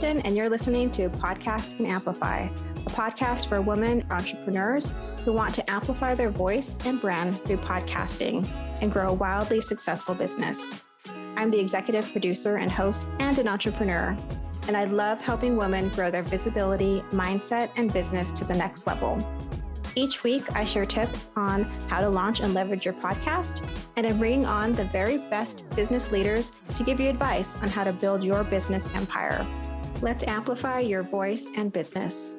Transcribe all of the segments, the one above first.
Kristen, and you're listening to Podcast and Amplify, a podcast for women entrepreneurs who want to amplify their voice and brand through podcasting and grow a wildly successful business. I'm the executive producer and host and an entrepreneur, and I love helping women grow their visibility, mindset, and business to the next level. Each week, I share tips on how to launch and leverage your podcast, and I'm bringing on the very best business leaders to give you advice on how to build your business empire. Let's amplify your voice and business.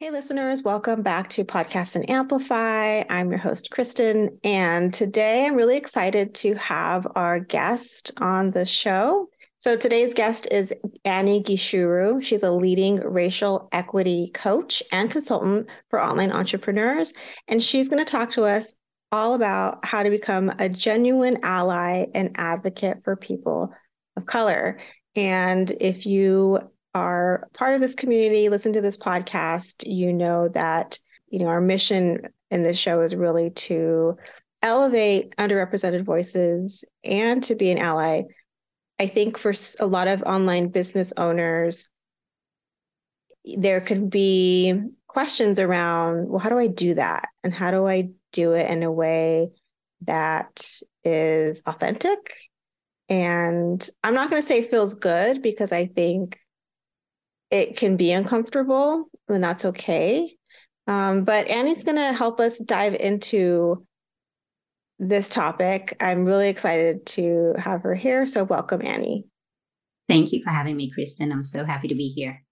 Hey, listeners, welcome back to Podcast and Amplify. I'm your host, Kristen, and today I'm really excited to have our guest on the show. So today's guest is Annie Gichuru. She's a leading racial equity coach and consultant for online entrepreneurs. And she's going to talk to us all about how to become a genuine ally and advocate for people of color. And if you are part of this community, listen to this podcast, you know that, you know, our mission in this show is really to elevate underrepresented voices and to be an ally I think for a lot of online business owners, there can be questions around, well, how do I do that? And how do I do it in a way that is authentic? And I'm not going to say feels good because I think it can be uncomfortable and that's okay. Um, but Annie's going to help us dive into this topic. I'm really excited to have her here. So, welcome, Annie. Thank you for having me, Kristen. I'm so happy to be here.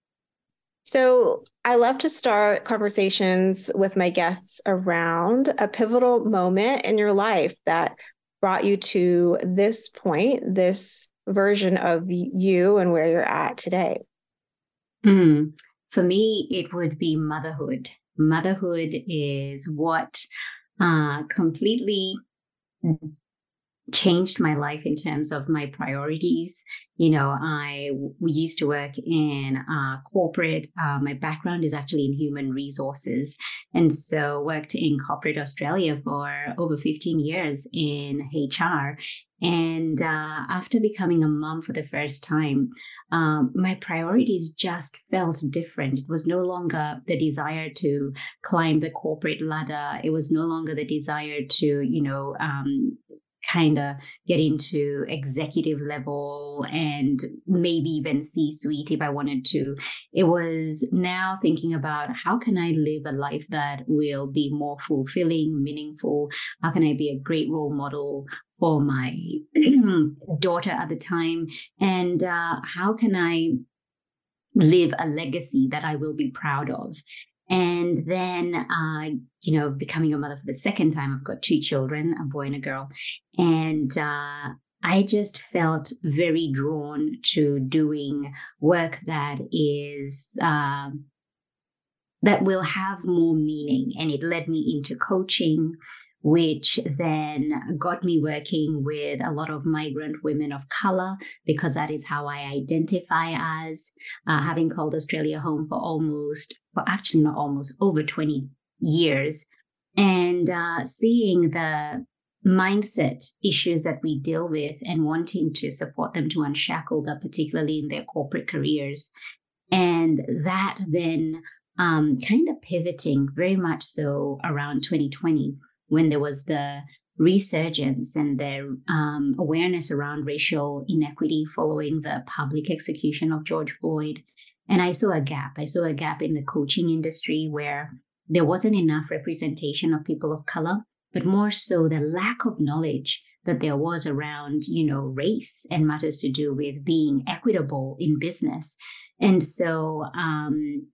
So, I love to start conversations with my guests around a pivotal moment in your life that brought you to this point, this version of you and where you're at today. Mm, for me, it would be motherhood. Motherhood is what uh, completely changed my life in terms of my priorities. You know, I we used to work in uh, corporate. Uh, my background is actually in human resources, and so worked in corporate Australia for over 15 years in HR. And uh, after becoming a mom for the first time, um, my priorities just felt different. It was no longer the desire to climb the corporate ladder. It was no longer the desire to, you know, um, kind of get into executive level and maybe even C suite if I wanted to. It was now thinking about how can I live a life that will be more fulfilling, meaningful? How can I be a great role model for my daughter at the time? And uh, how can I live a legacy that I will be proud of? And then, uh, you know, becoming a mother for the second time, I've got two children, a boy and a girl. And uh, I just felt very drawn to doing work that is, uh, that will have more meaning. And it led me into coaching, which then got me working with a lot of migrant women of color because that is how I identify as. Uh, having called Australia home for almost, well, actually not almost, over 20 years, and uh, seeing the mindset issues that we deal with and wanting to support them to unshackle that, particularly in their corporate careers. And that then um, kind of pivoting very much so around 2020 when there was the resurgence and the um, awareness around racial inequity following the public execution of George Floyd. And I saw a gap. I saw a gap in the coaching industry where there wasn't enough representation of people of color, but more so the lack of knowledge that there was around, you know, race and matters to do with being equitable in business. And so um,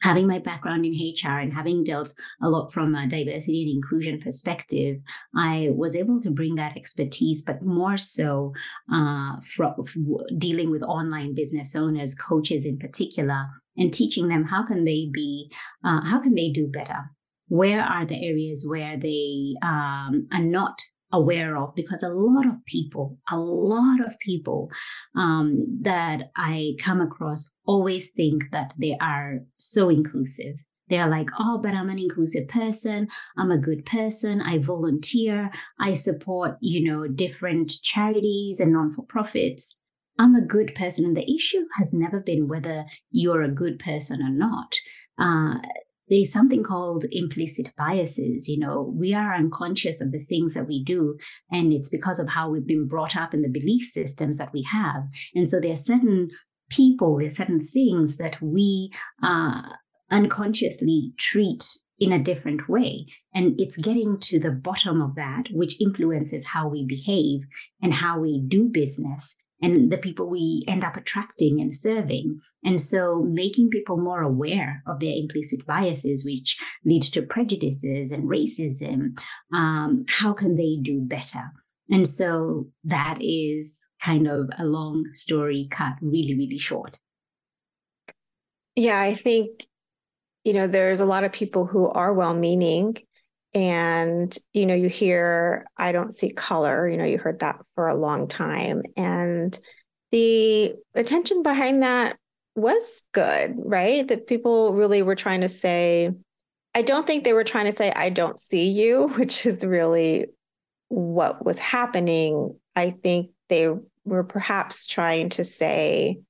having my background in HR and having dealt a lot from a diversity and inclusion perspective, I was able to bring that expertise, but more so uh, from dealing with online business owners, coaches in particular, and teaching them how can they be, uh, how can they do better. Where are the areas where they um, are not aware of because a lot of people, a lot of people um, that I come across always think that they are so inclusive. They're like, oh, but I'm an inclusive person. I'm a good person. I volunteer. I support, you know, different charities and non for profits. I'm a good person. And the issue has never been whether you're a good person or not. Uh, there's something called implicit biases. You know, we are unconscious of the things that we do, and it's because of how we've been brought up in the belief systems that we have. And so there are certain people, there are certain things that we uh, unconsciously treat in a different way. And it's getting to the bottom of that, which influences how we behave and how we do business and the people we end up attracting and serving. And so making people more aware of their implicit biases, which leads to prejudices and racism, um, how can they do better? And so that is kind of a long story cut really, really short. Yeah, I think, you know, there's a lot of people who are well meaning. And, you know, you hear, I don't see color, you know, you heard that for a long time. And the attention behind that was good, right? That people really were trying to say, I don't think they were trying to say, I don't see you, which is really what was happening. I think they were perhaps trying to say,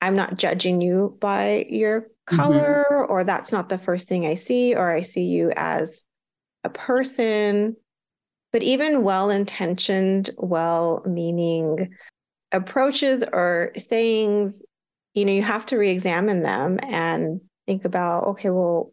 I'm not judging you by your mm-hmm. color, mm-hmm. or that's not the first thing I see, or I see you as a person. But even well intentioned, well meaning approaches or sayings, you know, you have to re examine them and think about, okay, well,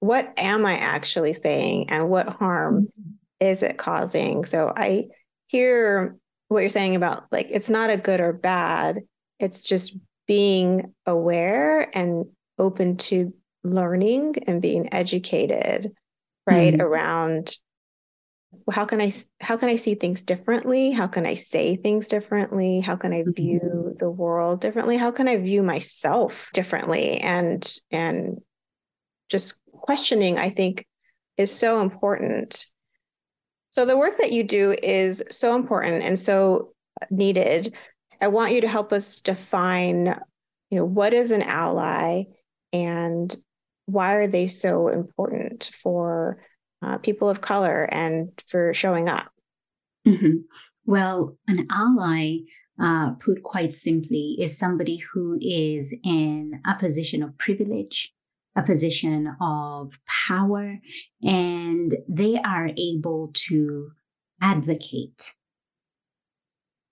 what am I actually saying and what harm mm-hmm. is it causing? So I hear what you're saying about like, it's not a good or bad, it's just being aware and open to learning and being educated right mm-hmm. around how can i how can i see things differently? How can i say things differently? How can i view mm-hmm. the world differently? How can i view myself differently? And and just questioning i think is so important. So the work that you do is so important and so needed. I want you to help us define you know what is an ally and why are they so important for uh, people of color and for showing up? Mm-hmm. Well, an ally, uh, put quite simply, is somebody who is in a position of privilege, a position of power, and they are able to advocate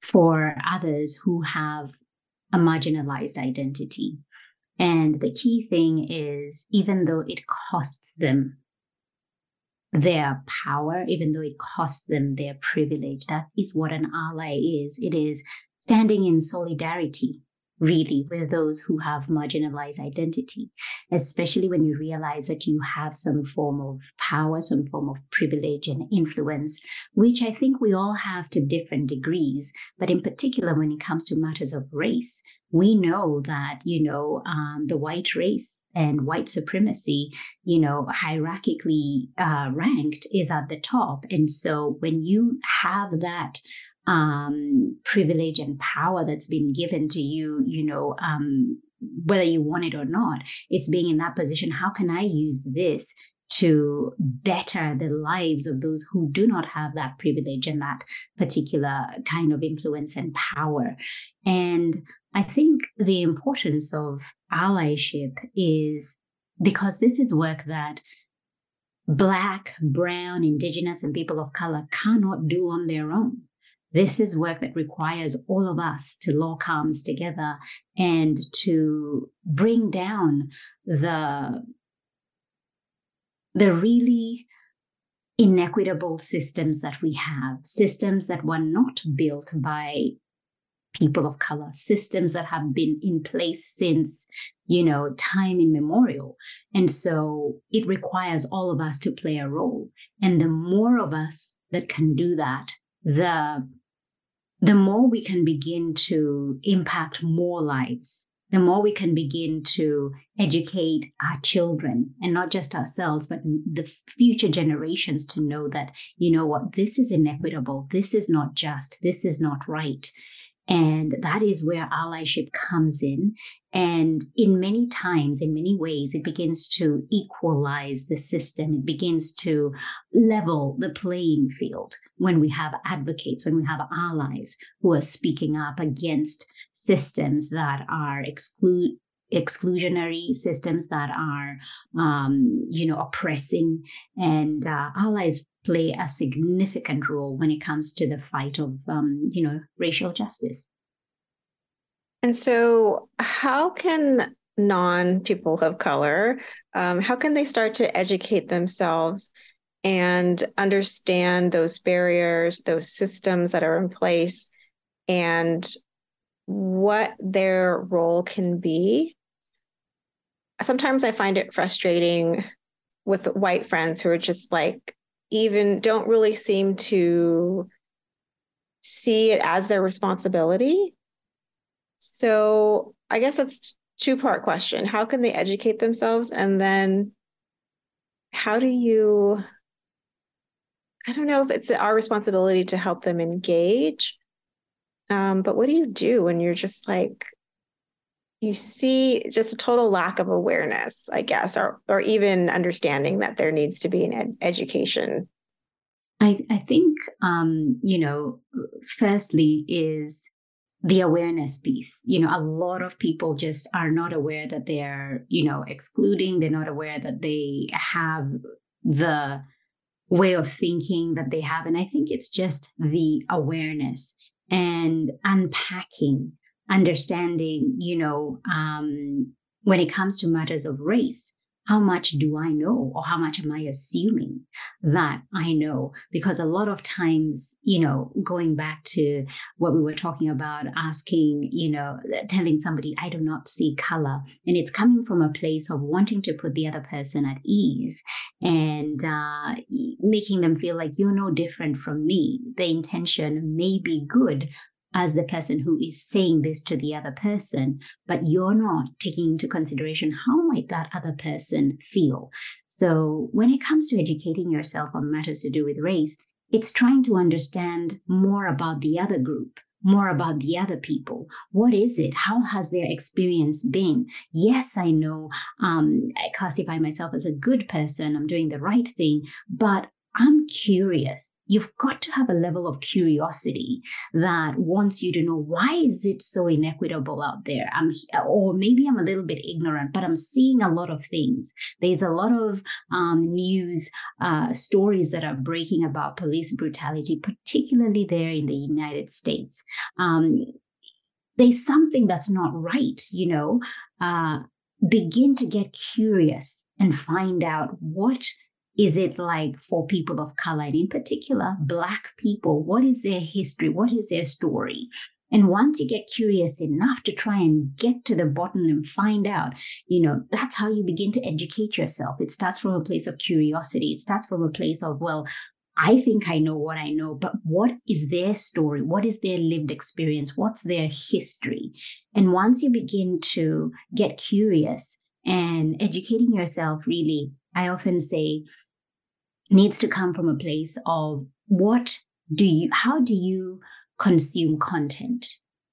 for others who have a marginalized identity. And the key thing is, even though it costs them their power, even though it costs them their privilege, that is what an ally is. It is standing in solidarity really with those who have marginalized identity, especially when you realize that you have some form of power, some form of privilege and influence, which I think we all have to different degrees. But in particular, when it comes to matters of race, we know that, you know, um, the white race and white supremacy, you know, hierarchically uh, ranked is at the top. And so when you have that um, privilege and power that's been given to you, you know, um, whether you want it or not, it's being in that position. How can I use this to better the lives of those who do not have that privilege and that particular kind of influence and power? And I think the importance of allyship is because this is work that Black, Brown, Indigenous, and people of color cannot do on their own. This is work that requires all of us to lock arms together and to bring down the, the really inequitable systems that we have, systems that were not built by people of color, systems that have been in place since, you know, time immemorial. And so it requires all of us to play a role. And the more of us that can do that, the the more we can begin to impact more lives, the more we can begin to educate our children and not just ourselves, but the future generations to know that, you know what, this is inequitable. This is not just. This is not right. And that is where allyship comes in. And in many times, in many ways, it begins to equalize the system. It begins to level the playing field when we have advocates, when we have allies who are speaking up against systems that are exclude exclusionary systems that are um, you know oppressing and uh, allies play a significant role when it comes to the fight of um, you know racial justice. And so how can non people of color um, how can they start to educate themselves and understand those barriers those systems that are in place and what their role can be sometimes i find it frustrating with white friends who are just like even don't really seem to see it as their responsibility. So I guess that's two part question. How can they educate themselves? And then how do you, I don't know if it's our responsibility to help them engage. Um, but what do you do when you're just like, you see just a total lack of awareness, I guess, or or even understanding that there needs to be an ed- education. I I think um, you know, firstly is the awareness piece. You know, a lot of people just are not aware that they're, you know, excluding, they're not aware that they have the way of thinking that they have. And I think it's just the awareness and unpacking understanding, you know, um, when it comes to matters of race, how much do I know or how much am I assuming that I know? Because a lot of times, you know, going back to what we were talking about, asking, you know, telling somebody, I do not see color. And it's coming from a place of wanting to put the other person at ease and uh, making them feel like you're no different from me. The intention may be good, as the person who is saying this to the other person, but you're not taking into consideration how might that other person feel. So when it comes to educating yourself on matters to do with race, it's trying to understand more about the other group more about the other people. What is it? How has their experience been? Yes, I know um, I classify myself as a good person. I'm doing the right thing, but I'm curious. You've got to have a level of curiosity that wants you to know why is it so inequitable out there? I'm or maybe I'm a little bit ignorant, but I'm seeing a lot of things. There's a lot of um, news uh, stories that are breaking about police brutality, particularly there in the United States. Um, there's something that's not right, you know. Uh, begin to get curious and find out what is it like for people of color and in particular black people what is their history what is their story and once you get curious enough to try and get to the bottom and find out you know that's how you begin to educate yourself it starts from a place of curiosity it starts from a place of well I think I know what I know, but what is their story? What is their lived experience? What's their history? And once you begin to get curious and educating yourself, really, I often say, needs to come from a place of what do you, how do you consume content?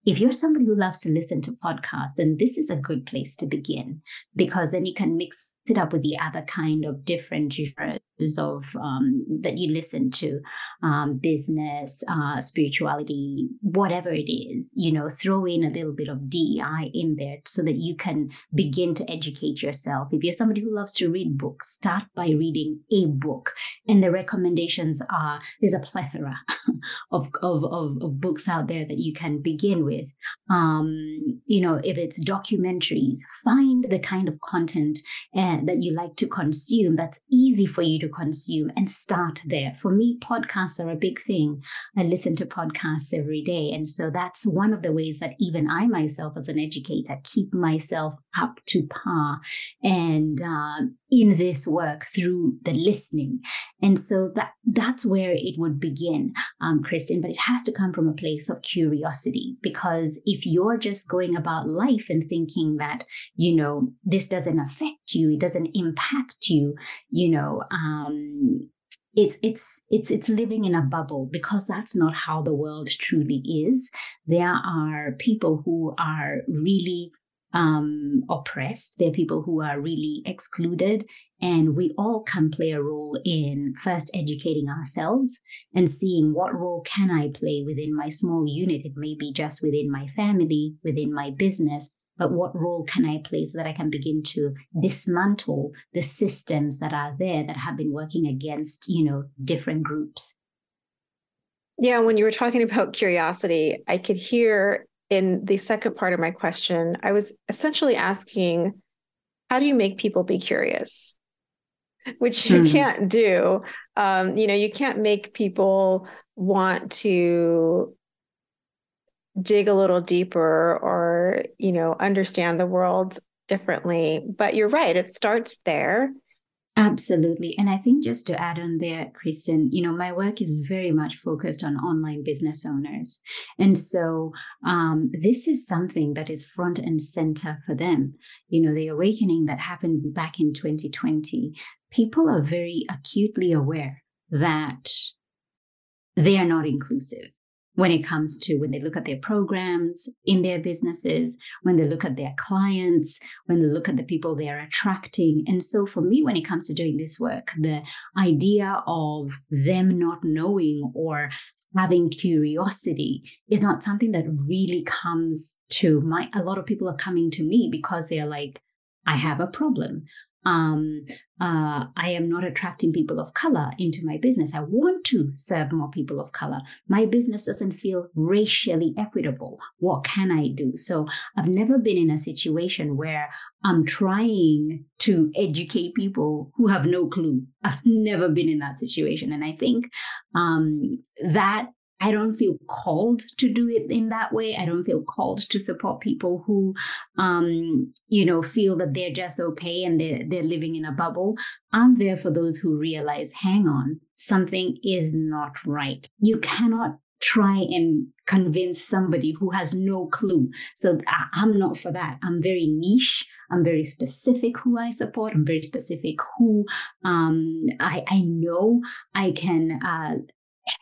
If you're somebody who loves to listen to podcasts, then this is a good place to begin because then you can mix it up with the other kind of different genres of um, that you listen to um, business uh, spirituality whatever it is you know throw in a little bit of DEI in there so that you can begin to educate yourself. If you're somebody who loves to read books start by reading a book. And the recommendations are there's a plethora of, of, of, of books out there that you can begin with. Um, you know if it's documentaries find the kind of content and that you like to consume that's easy for you to consume and start there. For me, podcasts are a big thing. I listen to podcasts every day. And so that's one of the ways that even I myself, as an educator, keep myself up to par and uh, in this work through the listening. And so that that's where it would begin, um, Kristen. But it has to come from a place of curiosity because if you're just going about life and thinking that you know this doesn't affect you, it doesn't impact you, you know. Um, it's it's it's it's living in a bubble because that's not how the world truly is. There are people who are really um, oppressed. There are people who are really excluded. And we all can play a role in first educating ourselves and seeing what role can i play within my small unit. It may be just within my family within my business but what role can I play so that I can begin to dismantle the systems that are there that have been working against, you know, different groups? Yeah, when you were talking about curiosity, I could hear in the second part of my question, I was essentially asking, how do you make people be curious? Which you hmm. can't do. Um, you know, you can't make people want to dig a little deeper or you know understand the world differently but you're right it starts there Absolutely. And I think just to add on there, Kristen, you know, my work is very much focused on online business owners. And so um, this is something that is front and center for them. You know, the awakening that happened back in 2020, people are very acutely aware that they are not inclusive when it comes to when they look at their programs in their businesses, when they look at their clients, when they look at the people they are attracting. And so for me, when it comes to doing this work, the idea of them not knowing or having curiosity is not something that really comes to my a lot of people are coming to me because they're like I have a problem um, uh, I am not attracting people of color into my business. I want to serve more people of color. My business doesn't feel racially equitable. What can I do? So I've never been in a situation where I'm trying to educate people who have no clue. I've never been in that situation. And I think um, that I don't feel called to do it in that way. I don't feel called to support people who, um, you know, feel that they're just okay and they're, they're living in a bubble. I'm there for those who realize, hang on, something is not right. You cannot try and convince somebody who has no clue. So I'm not for that. I'm very niche. I'm very specific who I support. I'm very specific who um, I, I know I can uh,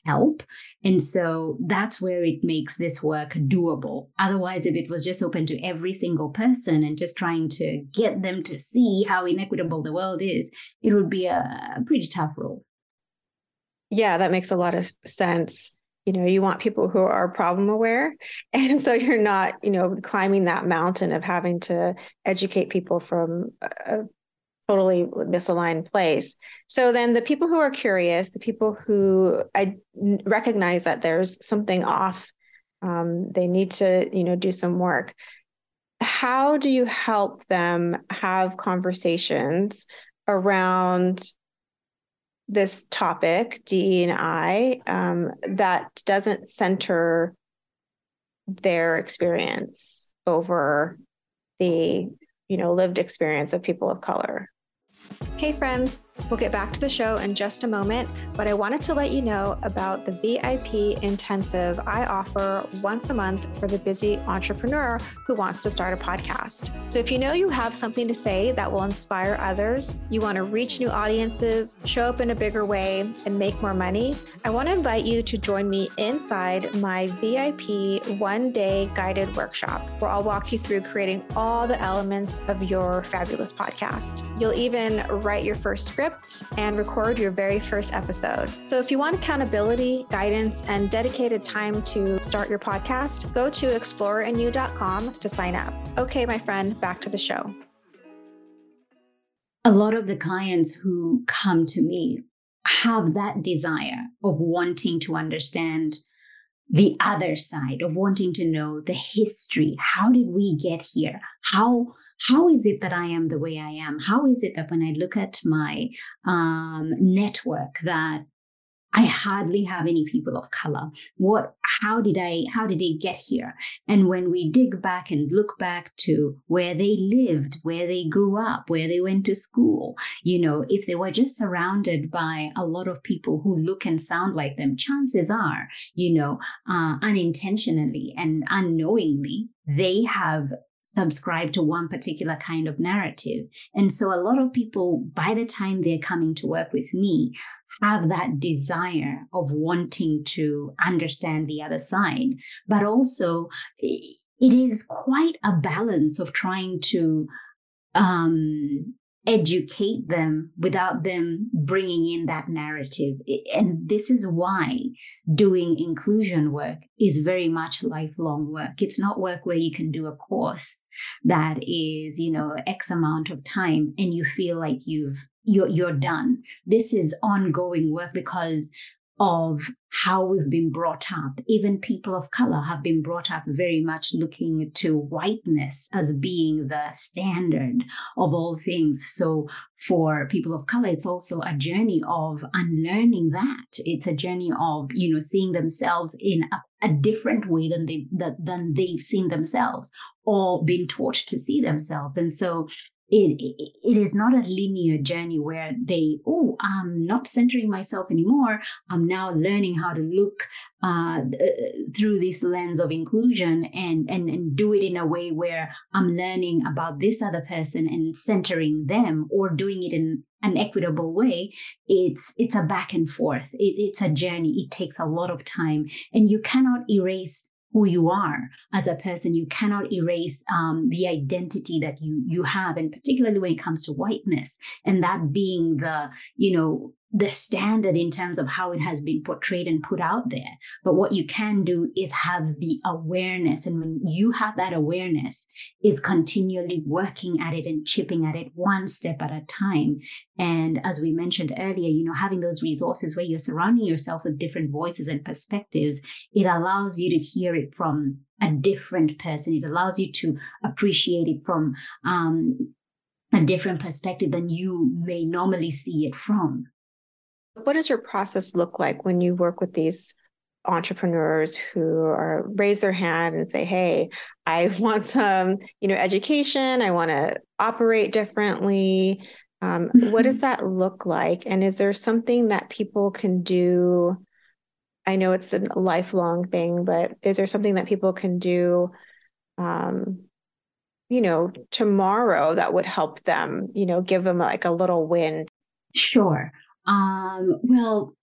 help. And so that's where it makes this work doable. Otherwise, if it was just open to every single person and just trying to get them to see how inequitable the world is, it would be a pretty tough role. Yeah, that makes a lot of sense. You know, you want people who are problem aware. And so you're not, you know, climbing that mountain of having to educate people from a totally misaligned place. So then the people who are curious, the people who I recognize that there's something off, um, they need to, you know, do some work. How do you help them have conversations around this topic, DE and I, um, that doesn't center their experience over the you know lived experience of people of color Hey, friends, we'll get back to the show in just a moment, but I wanted to let you know about the VIP intensive I offer once a month for the busy entrepreneur who wants to start a podcast. So if you know you have something to say that will inspire others, you want to reach new audiences, show up in a bigger way, and make more money, I want to invite you to join me inside my VIP one day guided workshop where I'll walk you through creating all the elements of your fabulous podcast. You'll even write your first script and record your very first episode. So if you want accountability, guidance, and dedicated time to start your podcast, go to explorerandyou.com to sign up. Okay, my friend, back to the show. A lot of the clients who come to me have that desire of wanting to understand the other side of wanting to know the history how did we get here how how is it that I am the way I am? How is it that when I look at my um, network that I hardly have any people of color. What how did I how did they get here? And when we dig back and look back to where they lived, where they grew up, where they went to school, you know, if they were just surrounded by a lot of people who look and sound like them, chances are, you know, uh, unintentionally and unknowingly, they have subscribe to one particular kind of narrative. And so a lot of people, by the time they're coming to work with me, have that desire of wanting to understand the other side, but also it is quite a balance of trying to um, educate them without them bringing in that narrative. And this is why doing inclusion work is very much lifelong work. It's not work where you can do a course that is, you know, X amount of time and you feel like you've you're you're done. This is ongoing work because of how we've been brought up. Even people of color have been brought up very much looking to whiteness as being the standard of all things. So for people of color, it's also a journey of unlearning that. It's a journey of, you know, seeing themselves in a, a different way than they that, than they've seen themselves or been taught to see themselves. And so it, it is not a linear journey where they, oh, I'm not centering myself anymore. I'm now learning how to look uh, uh, through this lens of inclusion and, and, and do it in a way where I'm learning about this other person and centering them or doing it in an equitable way. It's, it's a back and forth. It, it's a journey. It takes a lot of time and you cannot erase who you are as a person. You cannot erase um, the identity that you you have, and particularly when it comes to whiteness, and that being the you know the standard in terms of how it has been portrayed and put out there. But what you can do is have the awareness. And when you have that awareness, is continually working at it and chipping at it one step at a time. And as we mentioned earlier, you know, having those resources where you're surrounding yourself with different voices and perspectives, it allows you to hear it from a different person. It allows you to appreciate it from um, a different perspective than you may normally see it from. What does your process look like when you work with these entrepreneurs who are raise their hand and say, "Hey, I want some, you know, education. I want to operate differently." Um, mm-hmm. What does mm-hmm. that look like? And is there something that people can do? I know it's a lifelong thing, but is there something that people can do? Um, you know, tomorrow that would help them, you know, give them like a little win. Sure. Um, well,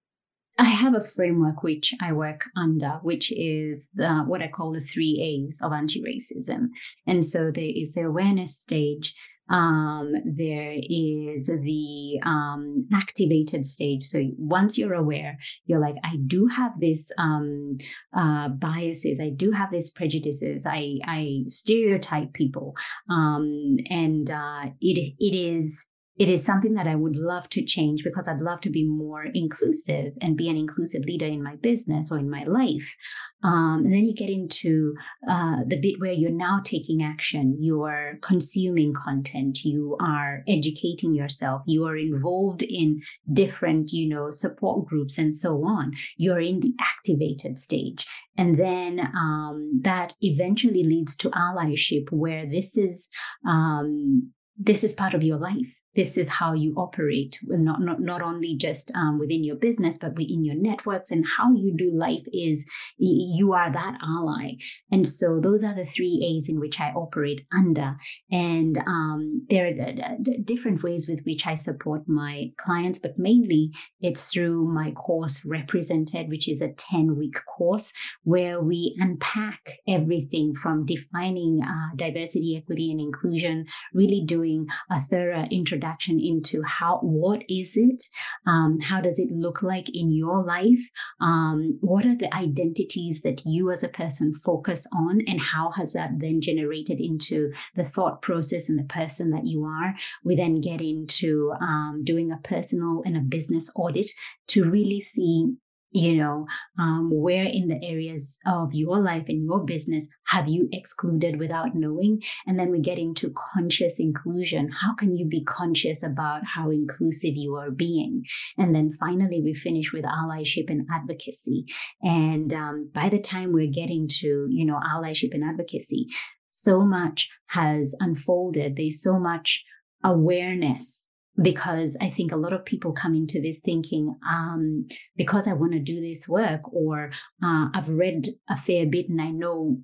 I have a framework which I work under, which is the, what I call the three A's of anti racism. And so there is the awareness stage, um, there is the um, activated stage. So once you're aware, you're like, I do have this um, uh, biases, I do have these prejudices, I, I stereotype people, um, and uh, it it is it is something that I would love to change because I'd love to be more inclusive and be an inclusive leader in my business or in my life. Um, and then you get into uh, the bit where you're now taking action, you are consuming content, you are educating yourself, you are involved in different, you know, support groups and so on. You're in the activated stage. And then um, that eventually leads to allyship, where this is um, this is part of your life this is how you operate not not, not only just um, within your business but within your networks and how you do life is you are that ally. And so those are the three a's in which i operate under. And um, there are different ways with which i support my clients but mainly it's through my course Represented which is a 10 week course where we unpack everything from defining uh, diversity equity and inclusion really doing a thorough introduction into how what is it? Um, how does it look like in your life? Um, what are the identities that you as a person focus on and how has that then generated into the thought process and the person that you are? We then get into um, doing a personal and a business audit to really see you know um, where in the areas of your life and your business have you excluded without knowing? And then we get into conscious inclusion. How can you be conscious about how inclusive you are being? And then finally we finish with allyship and advocacy. And um, by the time we're getting to you know allyship and advocacy so much has unfolded. There's so much awareness because I think a lot of people come into this thinking, um, because I want to do this work, or uh, I've read a fair bit and I know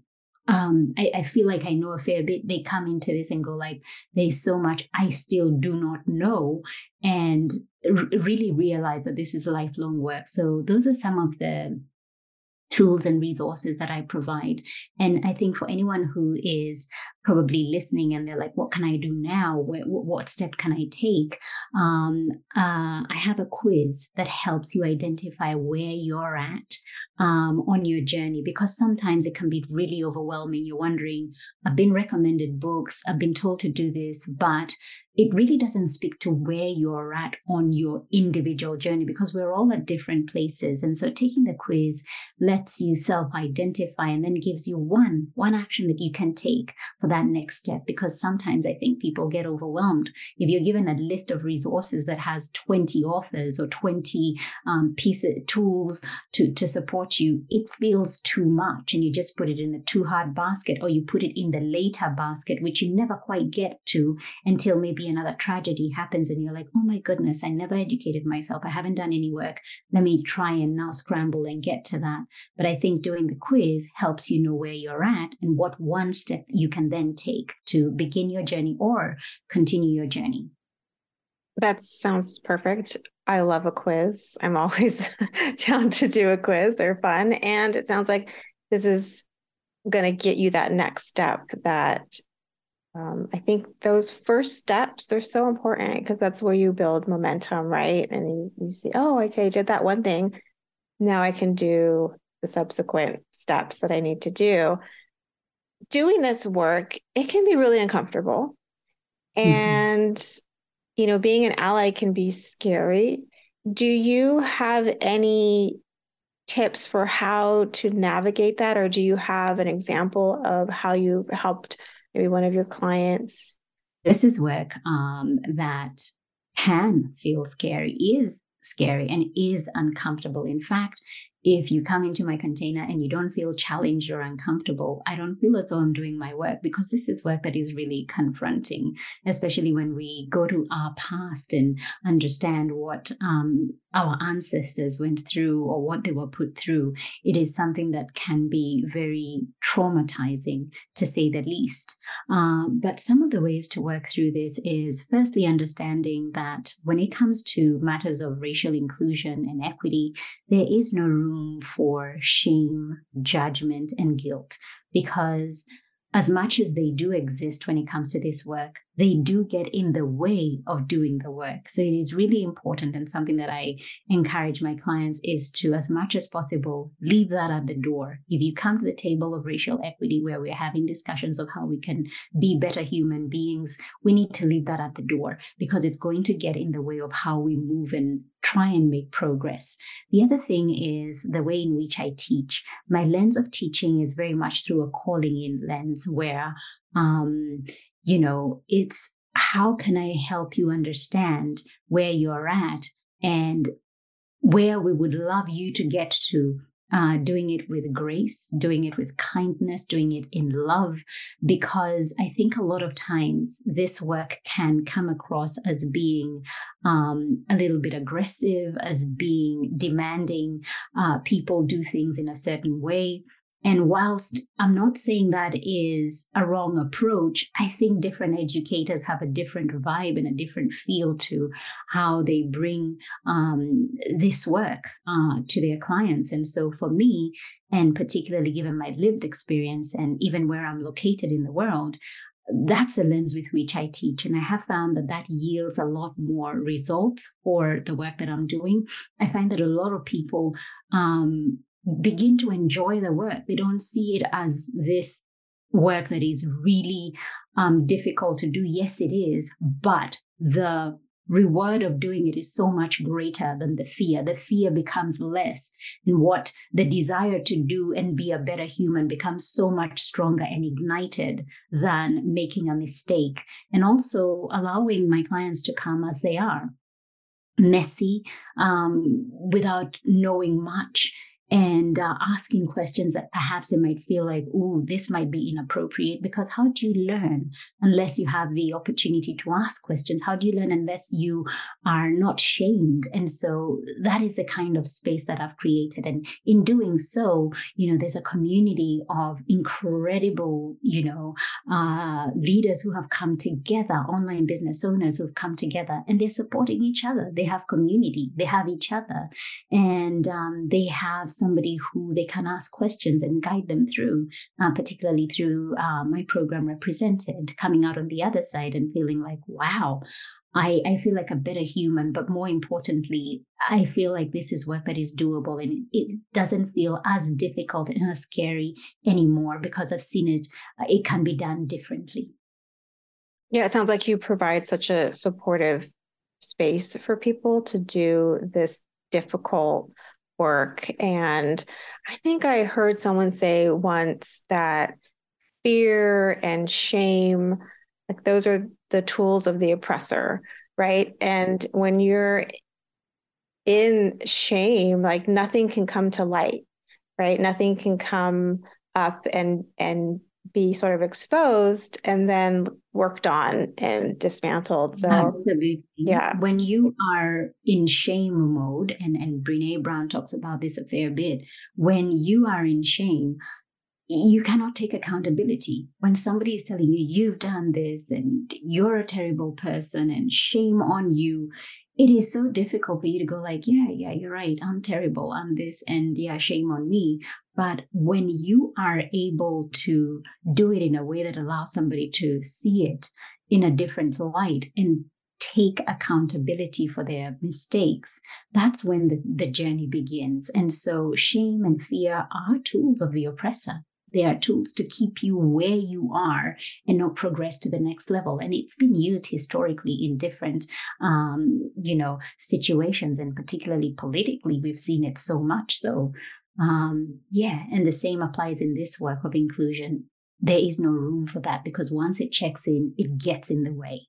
um, I, I, feel like I know a fair bit. They come into this and go like, "There's so much I still do not know," and r- really realize that this is lifelong work. So those are some of the tools and resources that I provide. And I think for anyone who is probably listening and they're like, what can I do now? What, what step can I take? Um, uh, I have a quiz that helps you identify where you're at um, on your journey because sometimes it can be really overwhelming. You're wondering, I've been recommended books, I've been told to do this, but it really doesn't speak to where you're at on your individual journey because we're all at different places. And so taking the quiz lets you self identify and then gives you one, one action that you can take for that next step. Because sometimes I think people get overwhelmed. If you're given a list of resources that has 20 authors or 20 um, pieces, tools to, to support you, it feels too much. And you just put it in the too hard basket or you put it in the later basket, which you never quite get to until maybe another tragedy happens and you're like, oh my goodness, I never educated myself. I haven't done any work. Let me try and now scramble and get to that. But I think doing the quiz helps you know where you're at and what one step you can then take to begin your journey or continue your journey. That sounds perfect. I love a quiz. I'm always down to do a quiz. They're fun. And it sounds like this is going to get you that next step that um, I think those first steps they're so important because that's where you build momentum, right? And you, you see, oh, okay, I did that one thing. Now I can do the subsequent steps that I need to do. Doing this work, it can be really uncomfortable. Mm-hmm. And. You know, being an ally can be scary. Do you have any tips for how to navigate that? Or do you have an example of how you helped maybe one of your clients? This is work um, that can feel scary, is scary, and is uncomfortable. In fact, if you come into my container and you don't feel challenged or uncomfortable, I don't feel as though I'm doing my work because this is work that is really confronting, especially when we go to our past and understand what um, our ancestors went through or what they were put through. It is something that can be very traumatizing, to say the least. Uh, but some of the ways to work through this is firstly understanding that when it comes to matters of racial inclusion and equity, there is no room room for shame, judgment, and guilt. Because as much as they do exist when it comes to this work, they do get in the way of doing the work. So it is really important and something that I encourage my clients is to, as much as possible, leave that at the door. If you come to the table of racial equity where we're having discussions of how we can be better human beings, we need to leave that at the door because it's going to get in the way of how we move and try and make progress. The other thing is the way in which I teach. My lens of teaching is very much through a calling in lens where um, you know, it's how can I help you understand where you're at and where we would love you to get to uh, doing it with grace, doing it with kindness, doing it in love, because I think a lot of times this work can come across as being um, a little bit aggressive, as being demanding. Uh, people do things in a certain way. And whilst I'm not saying that is a wrong approach, I think different educators have a different vibe and a different feel to how they bring um, this work uh, to their clients. And so for me, and particularly given my lived experience and even where I'm located in the world, that's the lens with which I teach. And I have found that that yields a lot more results for the work that I'm doing. I find that a lot of people um, begin to enjoy the work. They don't see it as this work that is really um, difficult to do. Yes, it is, but the reward of doing it is so much greater than the fear. The fear becomes less, and what the desire to do and be a better human becomes so much stronger and ignited than making a mistake. And also allowing my clients to come as they are, messy, um, without knowing much and uh, asking questions that perhaps it might feel like, oh, this might be inappropriate. Because how do you learn unless you have the opportunity to ask questions? How do you learn unless you are not shamed? And so that is the kind of space that I've created. And in doing so, you know, there's a community of incredible, you know, uh, leaders who have come together, online business owners who have come together, and they're supporting each other. They have community, they have each other, and um, they have somebody who they can ask questions and guide them through, uh, particularly through uh, my program Represented, coming out on the other side and feeling like, wow, I, I feel like a better human, but more importantly, I feel like this is work that is doable and it doesn't feel as difficult and as scary anymore because I've seen it. Uh, it can be done differently. Yeah, it sounds like you provide such a supportive space for people to do this difficult work. And I think I heard someone say once that fear and shame, like those are the tools of the oppressor, right? And when you're in shame, like nothing can come to light, right? Nothing can come up and and be sort of exposed and then worked on and dismantled. So absolutely. Yeah. When you are in shame mode, and, and Brene Brown talks about this a fair bit, when you are in shame, you cannot take accountability. When somebody is telling you, you've done this and you're a terrible person and shame on you, it is so difficult for you to go like, yeah, yeah, you're right. I'm terrible. I'm this and yeah, shame on me. But when you are able to do it in a way that allows somebody to see it in a different light and take accountability for their mistakes, that's when the, the journey begins. And so shame and fear are tools of the oppressor. They are tools to keep you where you are and not progress to the next level. And it's been used historically in different, um, you know, situations, and particularly politically, we've seen it so much. So, um, yeah, and the same applies in this work of inclusion. There is no room for that because once it checks in, it gets in the way.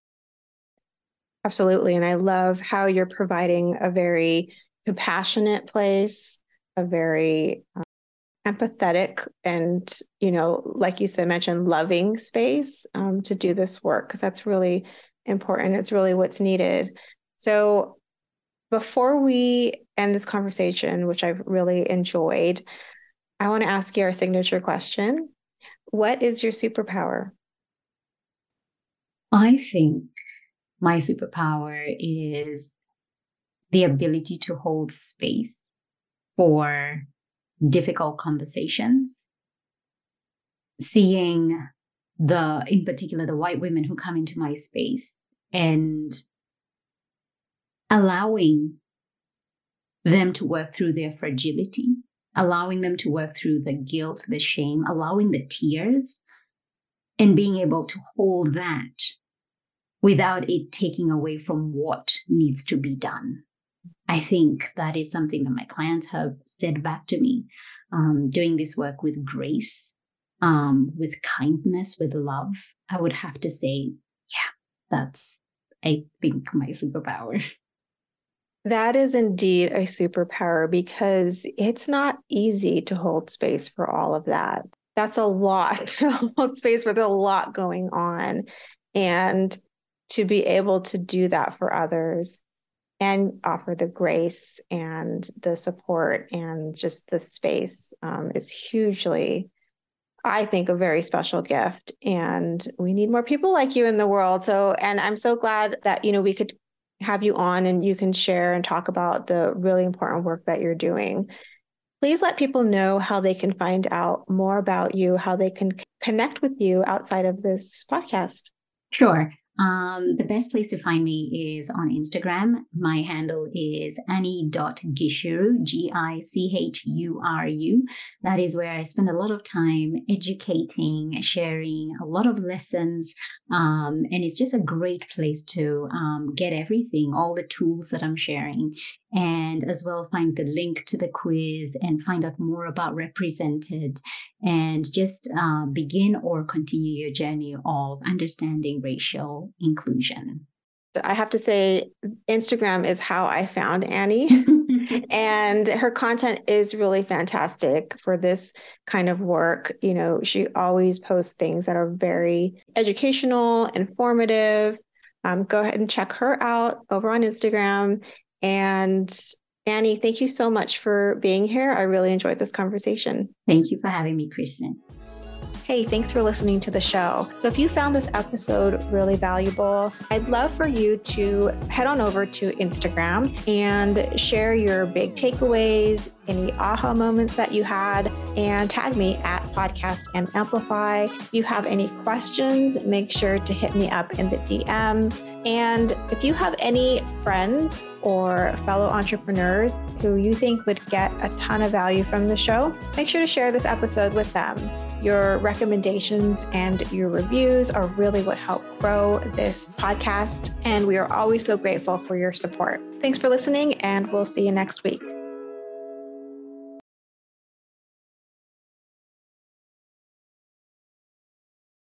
Absolutely. And I love how you're providing a very compassionate place, a very empathetic and you know like you said mentioned loving space um, to do this work because that's really important. It's really what's needed. So before we end this conversation which i've really enjoyed i want to ask you our signature question. What is your superpower? I think my superpower is the ability to hold space for difficult conversations, seeing the, in particular, the white women who come into my space and allowing them to work through their fragility, allowing them to work through the guilt, the shame, allowing the tears, and being able to hold that without it taking away from what needs to be done. I think that is something that my clients have said back to me. Um, doing this work with grace, um, with kindness, with love, I would have to say, yeah, that's, I think, my superpower. That is indeed a superpower because it's not easy to hold space for all of that. That's a lot to hold space with a lot going on. And to be able to do that for others and offer the grace and the support and just the space um, is hugely i think a very special gift. And we need more people like you in the world. So and i'm so glad that you know we could have you on and you can share and talk about the really important work that you're doing. Please let people know how they can find out more about you how they can connect with you outside of this podcast. Sure. Um, the best place to find me is on Instagram. My handle is annie.gichuru, G I C H U R U. That is where I spend a lot of time educating, sharing a lot of lessons. Um, and it's just a great place to um, get everything, all the tools that I'm sharing and as well find the link to the quiz and find out more about represented and just uh, begin or continue your journey of understanding racial inclusion I have to say, Instagram is how I found Annie. and her content is really fantastic for this kind of work. You know, she always posts things that are very educational, informative. Um, go ahead and check her out over on Instagram. And Annie, thank you so much for being here. I really enjoyed this conversation. Thank you for having me, Kristen. Hey, thanks for listening to the show. So, if you found this episode really valuable, I'd love for you to head on over to Instagram and share your big takeaways, any aha moments that you had, and tag me at Podcast and Amplify. If you have any questions, make sure to hit me up in the DMs. And if you have any friends or fellow entrepreneurs who you think would get a ton of value from the show, make sure to share this episode with them. Your recommendations and your reviews are really what help grow this podcast. And we are always so grateful for your support. Thanks for listening, and we'll see you next week.